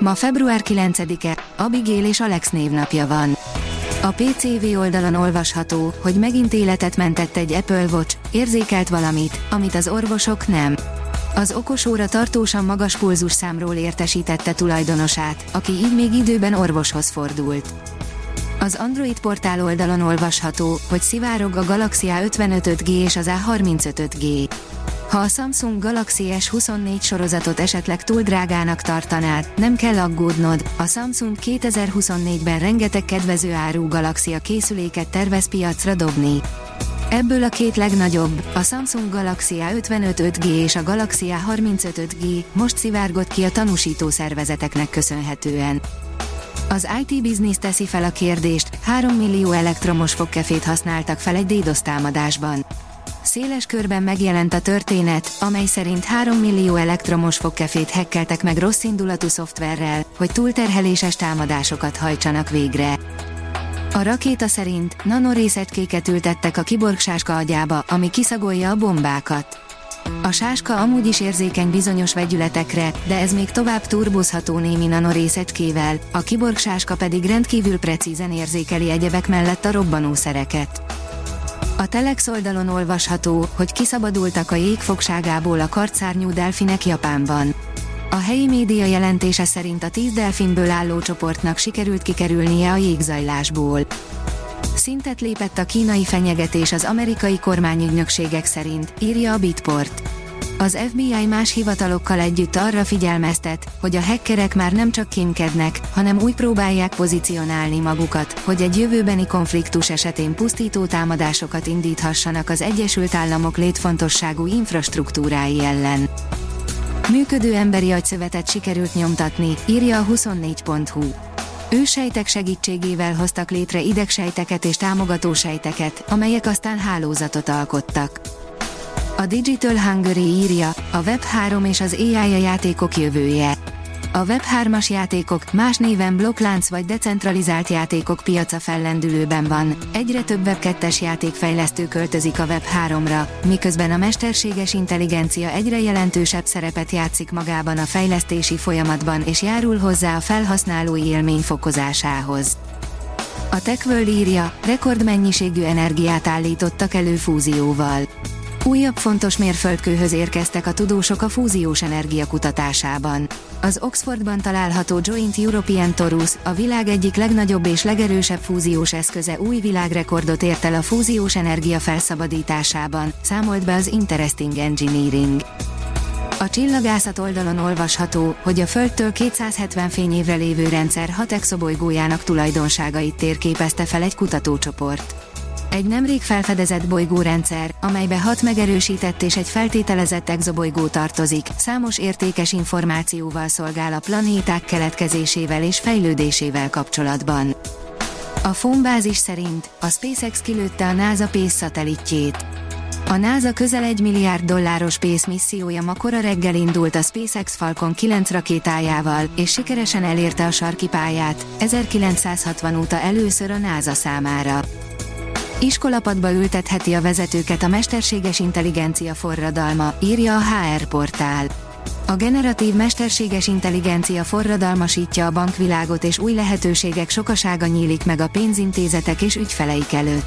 Ma február 9-e, Abigail és Alex névnapja van. A PCV oldalon olvasható, hogy megint életet mentett egy Apple Watch, érzékelt valamit, amit az orvosok nem. Az okosóra tartósan magas pulzusszámról értesítette tulajdonosát, aki így még időben orvoshoz fordult. Az Android portál oldalon olvasható, hogy szivárog a Galaxy A55 5G és az A35 5G. Ha a Samsung Galaxy S24 sorozatot esetleg túl drágának tartanád, nem kell aggódnod, a Samsung 2024-ben rengeteg kedvező árú Galaxy a készüléket tervez piacra dobni. Ebből a két legnagyobb, a Samsung Galaxy A55 5G és a Galaxy A35 5G most szivárgott ki a tanúsító szervezeteknek köszönhetően. Az IT Business teszi fel a kérdést, 3 millió elektromos fogkefét használtak fel egy DDoS támadásban. Széles körben megjelent a történet, amely szerint 3 millió elektromos fogkefét hekkeltek meg rossz indulatú szoftverrel, hogy túlterheléses támadásokat hajtsanak végre. A rakéta szerint nanorészecskéket ültettek a kiborgsáska agyába, ami kiszagolja a bombákat. A sáska amúgy is érzékeny bizonyos vegyületekre, de ez még tovább turbozható némi nanorészecskével, a kiborgsáska pedig rendkívül precízen érzékeli egyebek mellett a robbanószereket. A Telex oldalon olvasható, hogy kiszabadultak a jégfogságából a kartszárnyú delfinek Japánban. A helyi média jelentése szerint a tíz delfinből álló csoportnak sikerült kikerülnie a jégzajlásból. Szintet lépett a kínai fenyegetés az amerikai kormányügynökségek szerint, írja a Bitport. Az FBI más hivatalokkal együtt arra figyelmeztet, hogy a hackerek már nem csak kémkednek, hanem úgy próbálják pozícionálni magukat, hogy egy jövőbeni konfliktus esetén pusztító támadásokat indíthassanak az Egyesült Államok létfontosságú infrastruktúrái ellen. Működő emberi agyszövetet sikerült nyomtatni, írja a 24.hu. Ősejtek segítségével hoztak létre idegsejteket és támogatósejteket, amelyek aztán hálózatot alkottak. A Digital Hungary írja, a Web3 és az AI a játékok jövője. A Web3-as játékok, más néven blokklánc vagy decentralizált játékok piaca fellendülőben van, egyre több Web2-es játékfejlesztő költözik a Web3-ra, miközben a mesterséges intelligencia egyre jelentősebb szerepet játszik magában a fejlesztési folyamatban és járul hozzá a felhasználói élmény fokozásához. A TechWorld írja, rekordmennyiségű energiát állítottak elő fúzióval. Újabb fontos mérföldkőhöz érkeztek a tudósok a fúziós energia kutatásában. Az Oxfordban található Joint European Torus, a világ egyik legnagyobb és legerősebb fúziós eszköze új világrekordot ért el a fúziós energia felszabadításában, számolt be az Interesting Engineering. A csillagászat oldalon olvasható, hogy a Földtől 270 fényévre lévő rendszer hat exobolygójának tulajdonságait térképezte fel egy kutatócsoport. Egy nemrég felfedezett bolygórendszer, amelybe hat megerősített és egy feltételezett exobolygó tartozik, számos értékes információval szolgál a planéták keletkezésével és fejlődésével kapcsolatban. A Fombázis szerint a SpaceX kilőtte a NASA Pace szatellitjét. A NASA közel 1 milliárd dolláros Space missziója ma kora reggel indult a SpaceX Falcon 9 rakétájával, és sikeresen elérte a sarki pályát, 1960 óta először a NASA számára. Iskolapadba ültetheti a vezetőket a mesterséges intelligencia forradalma, írja a HR portál. A generatív mesterséges intelligencia forradalmasítja a bankvilágot és új lehetőségek sokasága nyílik meg a pénzintézetek és ügyfeleik előtt.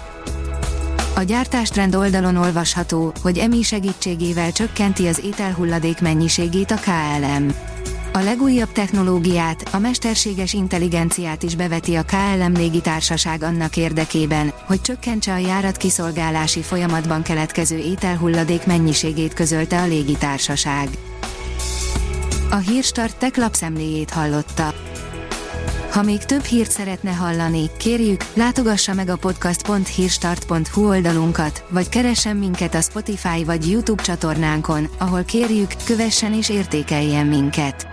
A gyártástrend oldalon olvasható, hogy EMI segítségével csökkenti az ételhulladék mennyiségét a KLM. A legújabb technológiát, a mesterséges intelligenciát is beveti a KLM légitársaság annak érdekében, hogy csökkentse a járat kiszolgálási folyamatban keletkező ételhulladék mennyiségét közölte a légitársaság. A Hírstart tech lapszemléjét hallotta. Ha még több hírt szeretne hallani, kérjük, látogassa meg a podcast.hírstart.hu oldalunkat, vagy keressen minket a Spotify vagy YouTube csatornánkon, ahol kérjük, kövessen és értékeljen minket.